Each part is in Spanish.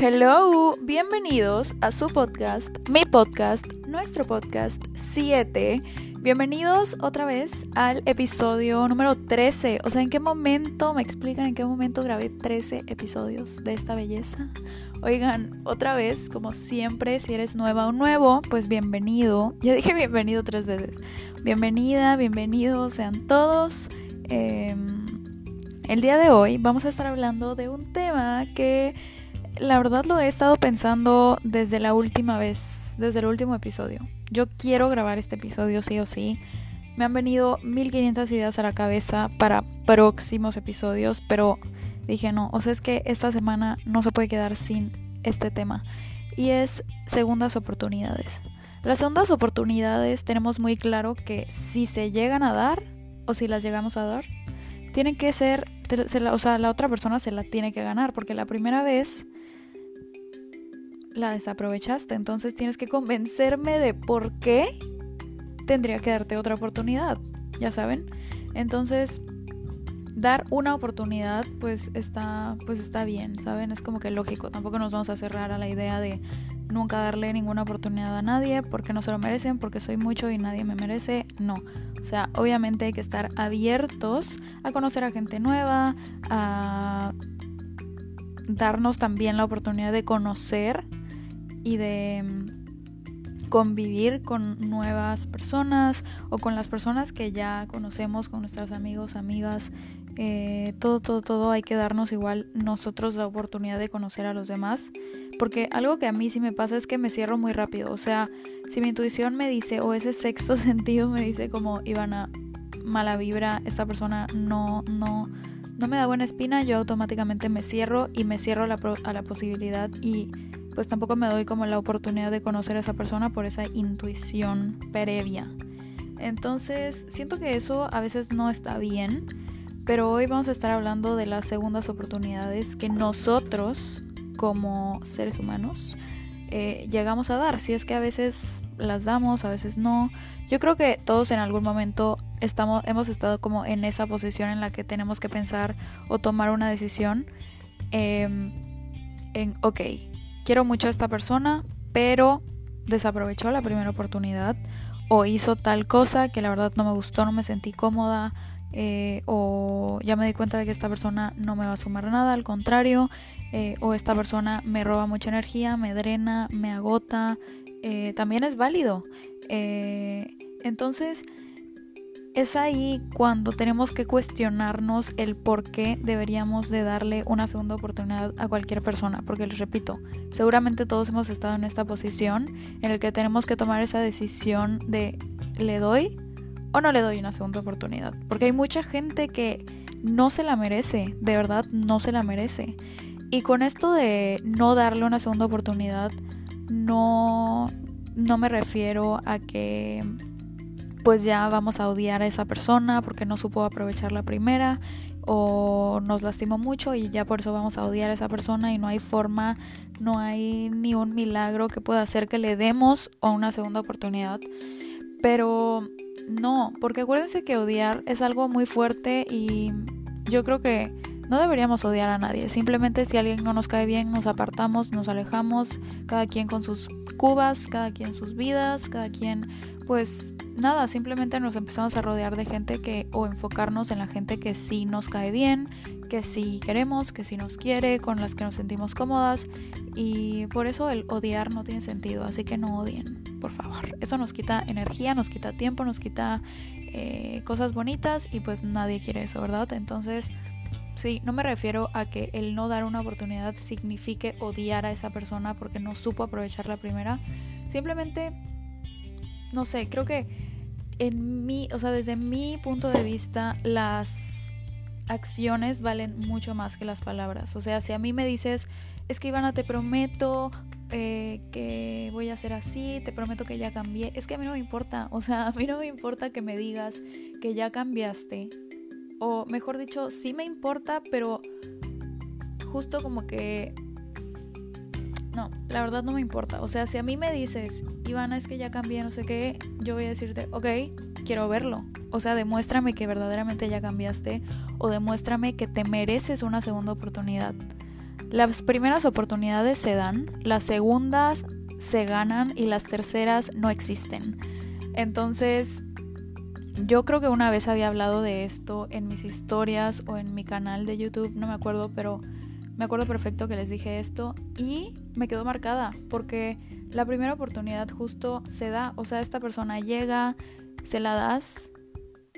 Hello, bienvenidos a su podcast, mi podcast, nuestro podcast 7. Bienvenidos otra vez al episodio número 13. O sea, ¿en qué momento, me explican en qué momento grabé 13 episodios de esta belleza? Oigan, otra vez, como siempre, si eres nueva o nuevo, pues bienvenido. Ya dije bienvenido tres veces. Bienvenida, bienvenidos sean todos. Em, el día de hoy vamos a estar hablando de un tema que la verdad lo he estado pensando desde la última vez, desde el último episodio. Yo quiero grabar este episodio sí o sí. Me han venido 1500 ideas a la cabeza para próximos episodios, pero dije no, o sea es que esta semana no se puede quedar sin este tema. Y es segundas oportunidades. Las segundas oportunidades tenemos muy claro que si se llegan a dar o si las llegamos a dar, tienen que ser, o sea, la otra persona se la tiene que ganar, porque la primera vez la desaprovechaste. Entonces tienes que convencerme de por qué tendría que darte otra oportunidad. Ya saben. Entonces, dar una oportunidad, pues está, pues está bien, ¿saben? Es como que lógico. Tampoco nos vamos a cerrar a la idea de nunca darle ninguna oportunidad a nadie porque no se lo merecen, porque soy mucho y nadie me merece. No. O sea, obviamente hay que estar abiertos a conocer a gente nueva, a darnos también la oportunidad de conocer y de mm, convivir con nuevas personas o con las personas que ya conocemos, con nuestros amigos, amigas, eh, todo, todo, todo hay que darnos igual nosotros la oportunidad de conocer a los demás. Porque algo que a mí sí me pasa es que me cierro muy rápido. O sea, si mi intuición me dice, o ese sexto sentido me dice como, Ivana, mala vibra, esta persona no, no, no me da buena espina, yo automáticamente me cierro y me cierro a la, a la posibilidad y pues tampoco me doy como la oportunidad de conocer a esa persona por esa intuición previa. Entonces, siento que eso a veces no está bien, pero hoy vamos a estar hablando de las segundas oportunidades que nosotros, como seres humanos, eh, llegamos a dar. Si es que a veces las damos, a veces no. Yo creo que todos en algún momento estamos, hemos estado como en esa posición en la que tenemos que pensar o tomar una decisión em, en, ok, quiero mucho a esta persona, pero desaprovechó la primera oportunidad o hizo tal cosa que la verdad no me gustó, no me sentí cómoda eh, o ya me di cuenta de que esta persona no me va a sumar nada, al contrario, eh, o esta persona me roba mucha energía, me drena, me agota, eh, también es válido. entonces, es ahí cuando tenemos que cuestionarnos el por qué deberíamos de darle una segunda oportunidad a cualquier persona. Porque les repito, seguramente todos hemos estado en esta posición en el que tenemos que tomar esa decisión de ¿le doy o no le doy una segunda oportunidad? Porque hay mucha gente que no se la merece, de verdad no se la merece. Y con esto de no darle una segunda oportunidad, no, no me refiero a que pues ya vamos a odiar a esa persona porque no supo aprovechar la primera o nos lastimó mucho y ya por eso vamos a odiar a esa persona y no hay forma, no hay ni un milagro que pueda hacer que le demos una segunda oportunidad. Pero no, porque acuérdense que odiar es algo muy fuerte y yo creo que no deberíamos odiar a nadie. Simplemente si alguien no nos cae bien, nos apartamos, nos alejamos, cada quien con sus cubas, cada quien sus vidas, cada quien pues nada, simplemente nos empezamos a rodear de gente que, o enfocarnos en la gente que sí nos cae bien, que sí queremos, que sí nos quiere, con las que nos sentimos cómodas. Y por eso el odiar no tiene sentido, así que no odien, por favor. Eso nos quita energía, nos quita tiempo, nos quita eh, cosas bonitas y pues nadie quiere eso, ¿verdad? Entonces... Sí, no me refiero a que el no dar una oportunidad signifique odiar a esa persona porque no supo aprovechar la primera. Simplemente no sé, creo que en mi, o sea, desde mi punto de vista, las acciones valen mucho más que las palabras. O sea, si a mí me dices, es que Ivana, te prometo eh, que voy a hacer así, te prometo que ya cambié, es que a mí no me importa. O sea, a mí no me importa que me digas que ya cambiaste. O mejor dicho, sí me importa, pero justo como que no, la verdad no me importa. O sea, si a mí me dices, Ivana, es que ya cambié, no sé qué, yo voy a decirte, ok, quiero verlo. O sea, demuéstrame que verdaderamente ya cambiaste o demuéstrame que te mereces una segunda oportunidad. Las primeras oportunidades se dan, las segundas se ganan y las terceras no existen. Entonces, yo creo que una vez había hablado de esto en mis historias o en mi canal de YouTube, no me acuerdo, pero me acuerdo perfecto que les dije esto y me quedó marcada porque la primera oportunidad justo se da, o sea, esta persona llega, se la das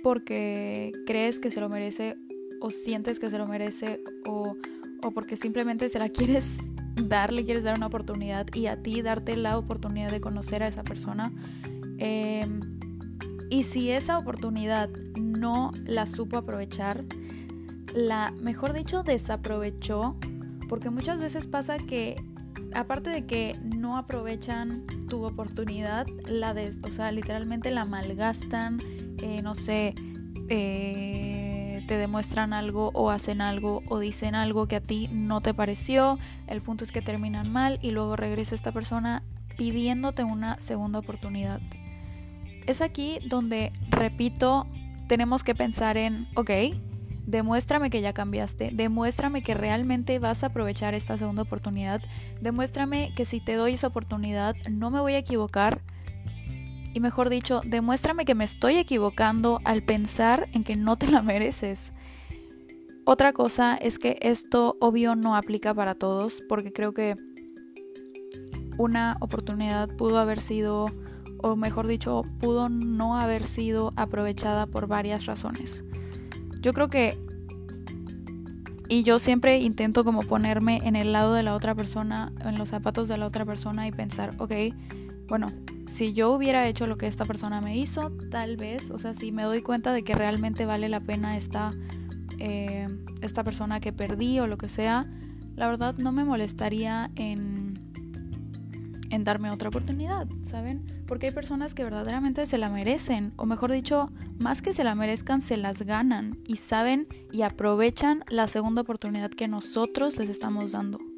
porque crees que se lo merece o sientes que se lo merece o o porque simplemente se la quieres dar, le quieres dar una oportunidad y a ti darte la oportunidad de conocer a esa persona. Em, y si esa oportunidad no la supo aprovechar, la, mejor dicho, desaprovechó, porque muchas veces pasa que, aparte de que no aprovechan tu oportunidad, la des, o sea, literalmente la malgastan, eh, no sé, eh, te demuestran algo o hacen algo o dicen algo que a ti no te pareció, el punto es que terminan mal y luego regresa esta persona pidiéndote una segunda oportunidad. Es aquí donde, repito, tenemos que pensar en, ok, demuéstrame que ya cambiaste, demuéstrame que realmente vas a aprovechar esta segunda oportunidad, demuéstrame que si te doy esa oportunidad no me voy a equivocar y mejor dicho, demuéstrame que me estoy equivocando al pensar en que no te la mereces. Otra cosa es que esto obvio no aplica para todos porque creo que una oportunidad pudo haber sido, o mejor dicho, pudo no haber sido aprovechada por varias razones. Yo creo que, y yo siempre intento como ponerme en el lado de la otra persona, en los zapatos de la otra persona y pensar, ok, bueno, si yo hubiera hecho lo que esta persona me hizo, tal vez, o sea, si me doy cuenta de que realmente vale la pena esta, eh, esta persona que perdí o lo que sea, la verdad no me molestaría en, en darme otra oportunidad, ¿saben? Porque hay personas que verdaderamente se la merecen, o mejor dicho, más que se la merezcan, se las ganan y saben y aprovechan la segunda oportunidad que nosotros les estamos dando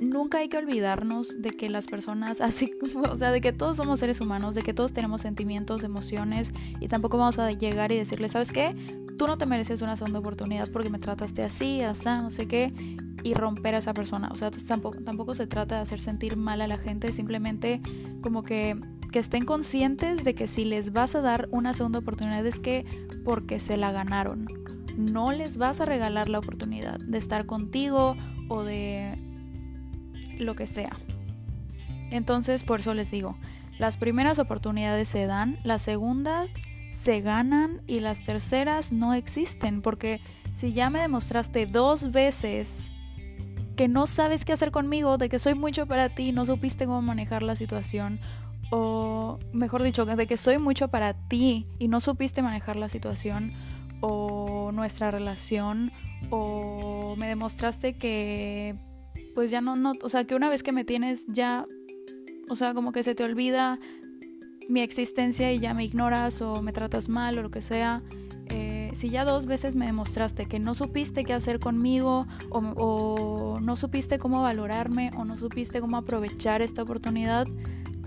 nunca hay que olvidarnos de que las personas, así, o sea, de que todos somos seres humanos, de que todos tenemos sentimientos, emociones y tampoco vamos a llegar y decirle, ¿sabes qué? Tú no te mereces una segunda oportunidad porque me trataste así, así, no sé qué, y romper a esa persona. O sea, tampoco, tampoco se trata de hacer sentir mal a la gente, simplemente como que, que estén conscientes de que si les vas a dar una segunda oportunidad es que porque se la ganaron. No les vas a regalar la oportunidad de estar contigo o de lo que sea. Entonces, por eso les digo, las primeras oportunidades se dan, las segundas se ganan y las terceras no existen, porque si ya me demostraste dos veces que no sabes qué hacer conmigo, de que soy mucho para ti, no supiste cómo manejar la situación, o mejor dicho, de que soy mucho para ti y no supiste manejar la situación, o nuestra relación, o me demostraste que pues ya no, no, o sea, que una vez que me tienes ya, o sea, como que se te olvida mi existencia y ya me ignoras o me tratas mal o lo que sea. Eh, si ya dos veces me demostraste que no supiste qué hacer conmigo o, o no supiste cómo valorarme o no supiste cómo aprovechar esta oportunidad,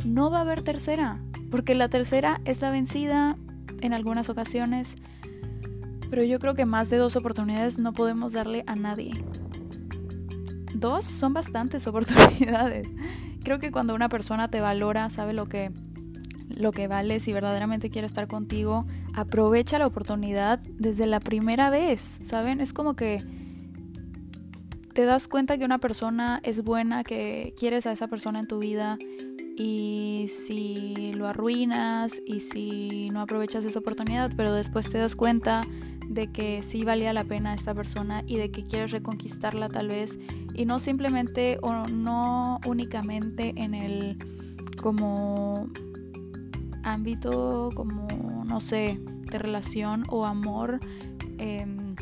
no va a haber tercera, porque la tercera es la vencida en algunas ocasiones, pero yo creo que más de dos oportunidades no podemos darle a nadie dos son bastantes oportunidades. Creo que cuando una persona te valora, sabe lo que lo que vale, si verdaderamente quiere estar contigo, aprovecha la oportunidad desde la primera vez, ¿saben? Es como que te das cuenta que una persona es buena, que quieres a esa persona en tu vida y si lo arruinas y si no aprovechas esa oportunidad, pero después te das cuenta de que sí valía la pena esta persona y de que quieres reconquistarla tal vez y no simplemente o no únicamente en el como ámbito como no sé de relación o amor em,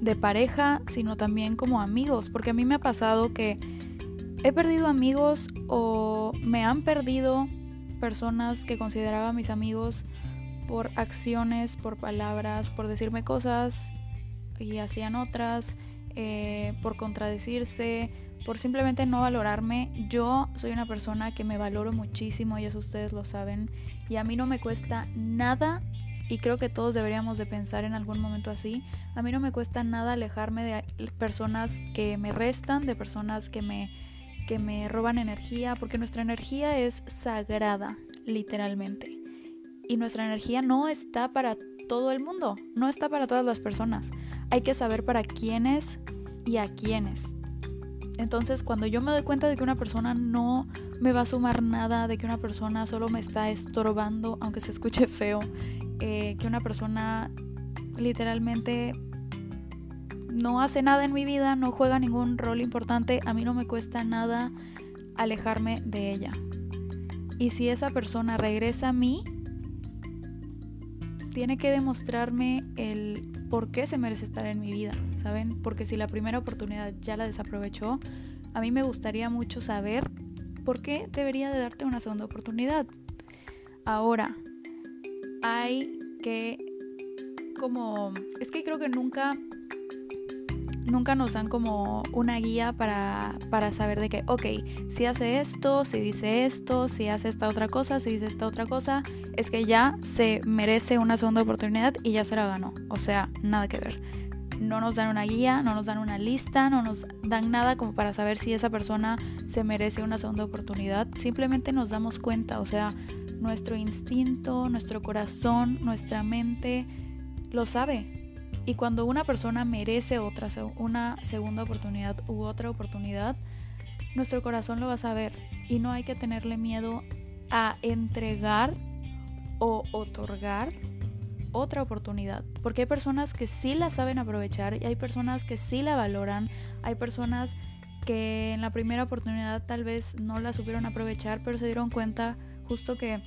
de pareja sino también como amigos porque a mí me ha pasado que he perdido amigos o me han perdido personas que consideraba mis amigos por acciones, por palabras, por decirme cosas y hacían otras, eh, por contradecirse, por simplemente no valorarme. Yo soy una persona que me valoro muchísimo y eso ustedes lo saben. Y a mí no me cuesta nada y creo que todos deberíamos de pensar en algún momento así. A mí no me cuesta nada alejarme de personas que me restan, de personas que me, que me roban energía, porque nuestra energía es sagrada, literalmente. Y nuestra energía no está para todo el mundo, no está para todas las personas. Hay que saber para quiénes y a quiénes. Entonces, cuando yo me doy cuenta de que una persona no me va a sumar nada, de que una persona solo me está estorbando, aunque se escuche feo, eh, que una persona literalmente no hace nada en mi vida, no juega ningún rol importante, a mí no me cuesta nada alejarme de ella. Y si esa persona regresa a mí, tiene que demostrarme el por qué se merece estar en mi vida, ¿saben? Porque si la primera oportunidad ya la desaprovechó, a mí me gustaría mucho saber por qué debería de darte una segunda oportunidad. Ahora, hay que como es que creo que nunca nunca nos dan como una guía para, para saber de que, ok, si hace esto, si dice esto, si hace esta otra cosa, si dice esta otra cosa, es que ya se merece una segunda oportunidad y ya se la ganó. O sea, nada que ver. No nos dan una guía, no nos dan una lista, no nos dan nada como para saber si esa persona se merece una segunda oportunidad. Simplemente nos damos cuenta, o sea, nuestro instinto, nuestro corazón, nuestra mente lo sabe y cuando una persona merece otra, una segunda oportunidad u otra oportunidad, nuestro corazón lo va a saber y no hay que tenerle miedo a entregar o otorgar otra oportunidad. Porque hay personas que sí la saben aprovechar y hay personas que sí la valoran, hay personas que en la primera oportunidad tal vez no la supieron aprovechar, pero se dieron cuenta justo que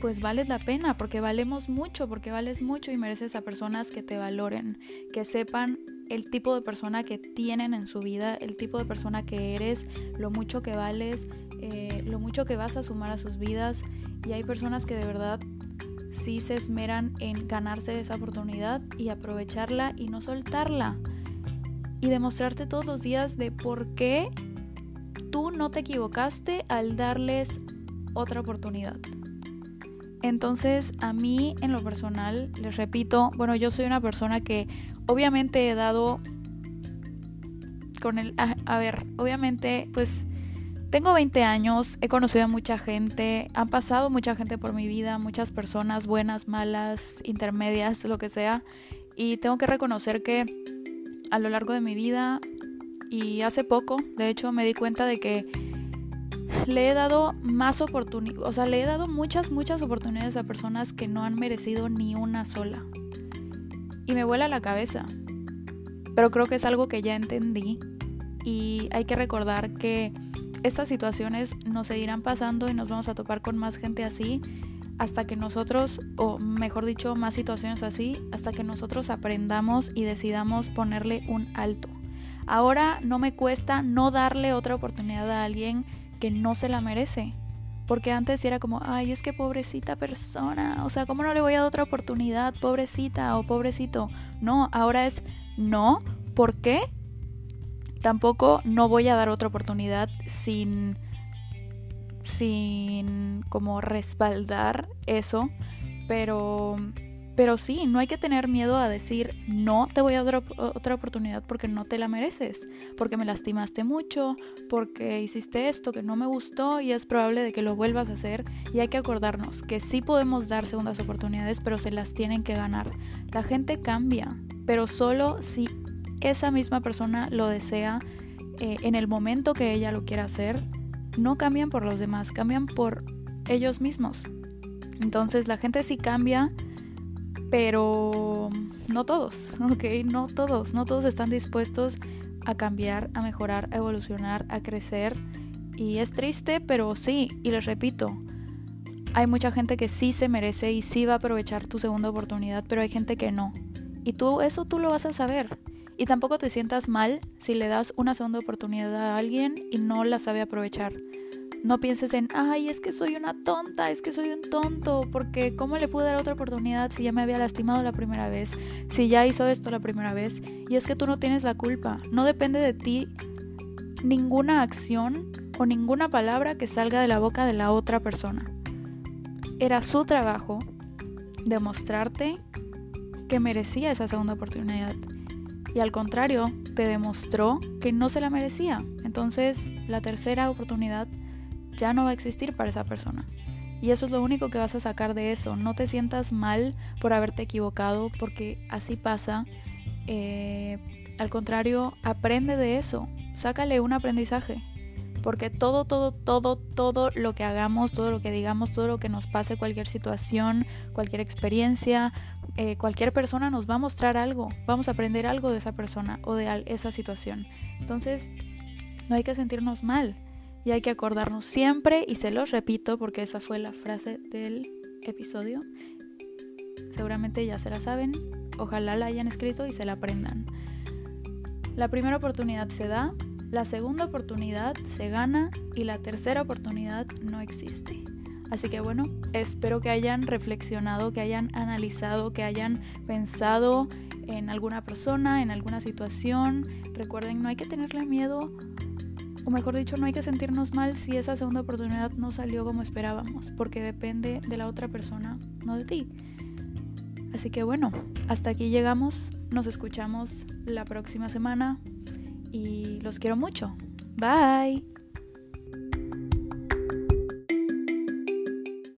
pues vales la pena, porque valemos mucho, porque vales mucho y mereces a personas que te valoren, que sepan el tipo de persona que tienen en su vida, el tipo de persona que eres, lo mucho que vales, eh, lo mucho que vas a sumar a sus vidas. Y hay personas que de verdad sí se esmeran en ganarse esa oportunidad y aprovecharla y no soltarla. Y demostrarte todos los días de por qué tú no te equivocaste al darles otra oportunidad. Entonces, a mí en lo personal, les repito, bueno, yo soy una persona que obviamente he dado con el... A, ver, obviamente, pues tengo 20 años, he conocido a mucha gente, han pasado mucha gente por mi vida, muchas personas buenas, malas, intermedias, lo que sea, y tengo que reconocer que a lo largo de mi vida y hace poco, de hecho, me di cuenta de que le he dado más oportunidades, o sea, le he dado muchas, muchas oportunidades a personas que no han merecido ni una sola. Y me vuela la cabeza. Pero creo que es algo que ya entendí y hay que recordar que estas situaciones nos seguirán pasando y nos vamos a topar con más gente así hasta que nosotros, o mejor dicho, más situaciones así, hasta que nosotros aprendamos y decidamos ponerle un alto. Ahora no me cuesta no darle otra oportunidad a alguien que no se la merece. Porque antes era como, ay, es que pobrecita persona, o sea, ¿cómo no le voy a dar otra oportunidad, pobrecita o pobrecito? No, ahora es, no, ¿por qué? Tampoco no voy a dar otra oportunidad sin, sin como respaldar eso, pero pero sí, no hay que tener miedo a decir, no te voy a dar otra oportunidad porque no te la mereces, porque me lastimaste mucho, porque hiciste esto que no me gustó y es probable de que lo vuelvas a hacer. Y hay que acordarnos que sí podemos dar segundas oportunidades, pero se las tienen que ganar. La gente cambia, pero solo si esa misma persona lo desea eh, en el momento que ella lo quiera hacer. No cambian por los demás, cambian por ellos mismos. Entonces la gente sí cambia pero no todos, ¿ok? No todos, no todos están dispuestos a cambiar, a mejorar, a evolucionar, a crecer. Y es triste, pero sí, y les repito, hay mucha gente que sí se merece y sí va a aprovechar tu segunda oportunidad, pero hay gente que no. Y tú eso tú lo vas a saber. Y tampoco te sientas mal si le das una segunda oportunidad a alguien y no la sabe aprovechar. No pienses en, ay, es que soy una tonta, es que soy un tonto, porque ¿cómo le pude dar otra oportunidad si ya me había lastimado la primera vez, si ya hizo esto la primera vez? Y es que tú no tienes la culpa, no depende de ti ninguna acción o ninguna palabra que salga de la boca de la otra persona. Era su trabajo demostrarte que merecía esa segunda oportunidad. Y al contrario, te demostró que no se la merecía. Entonces, la tercera oportunidad ya no va a existir para esa persona. Y eso es lo único que vas a sacar de eso. No te sientas mal por haberte equivocado, porque así pasa. Eh, al contrario, aprende de eso. Sácale un aprendizaje. Porque todo, todo, todo, todo lo que hagamos, todo lo que digamos, todo lo que nos pase, cualquier situación, cualquier experiencia, eh, cualquier persona nos va a mostrar algo. Vamos a aprender algo de esa persona o de esa situación. Entonces, no hay que sentirnos mal y hay que acordarnos siempre, y se los repito porque esa fue la frase del episodio. Seguramente ya se la saben, ojalá la hayan escrito y se la aprendan. La primera oportunidad se da, la segunda oportunidad se gana y la tercera oportunidad no existe. Así que bueno, espero que hayan reflexionado, que hayan analizado, que hayan pensado en alguna persona, en alguna situación. Recuerden, no hay que tenerle miedo o mejor dicho, no hay que sentirnos mal si esa segunda oportunidad no salió como esperábamos, porque depende de la otra persona, no de ti. Así que bueno, hasta aquí llegamos, nos escuchamos la próxima semana y los quiero mucho. Bye.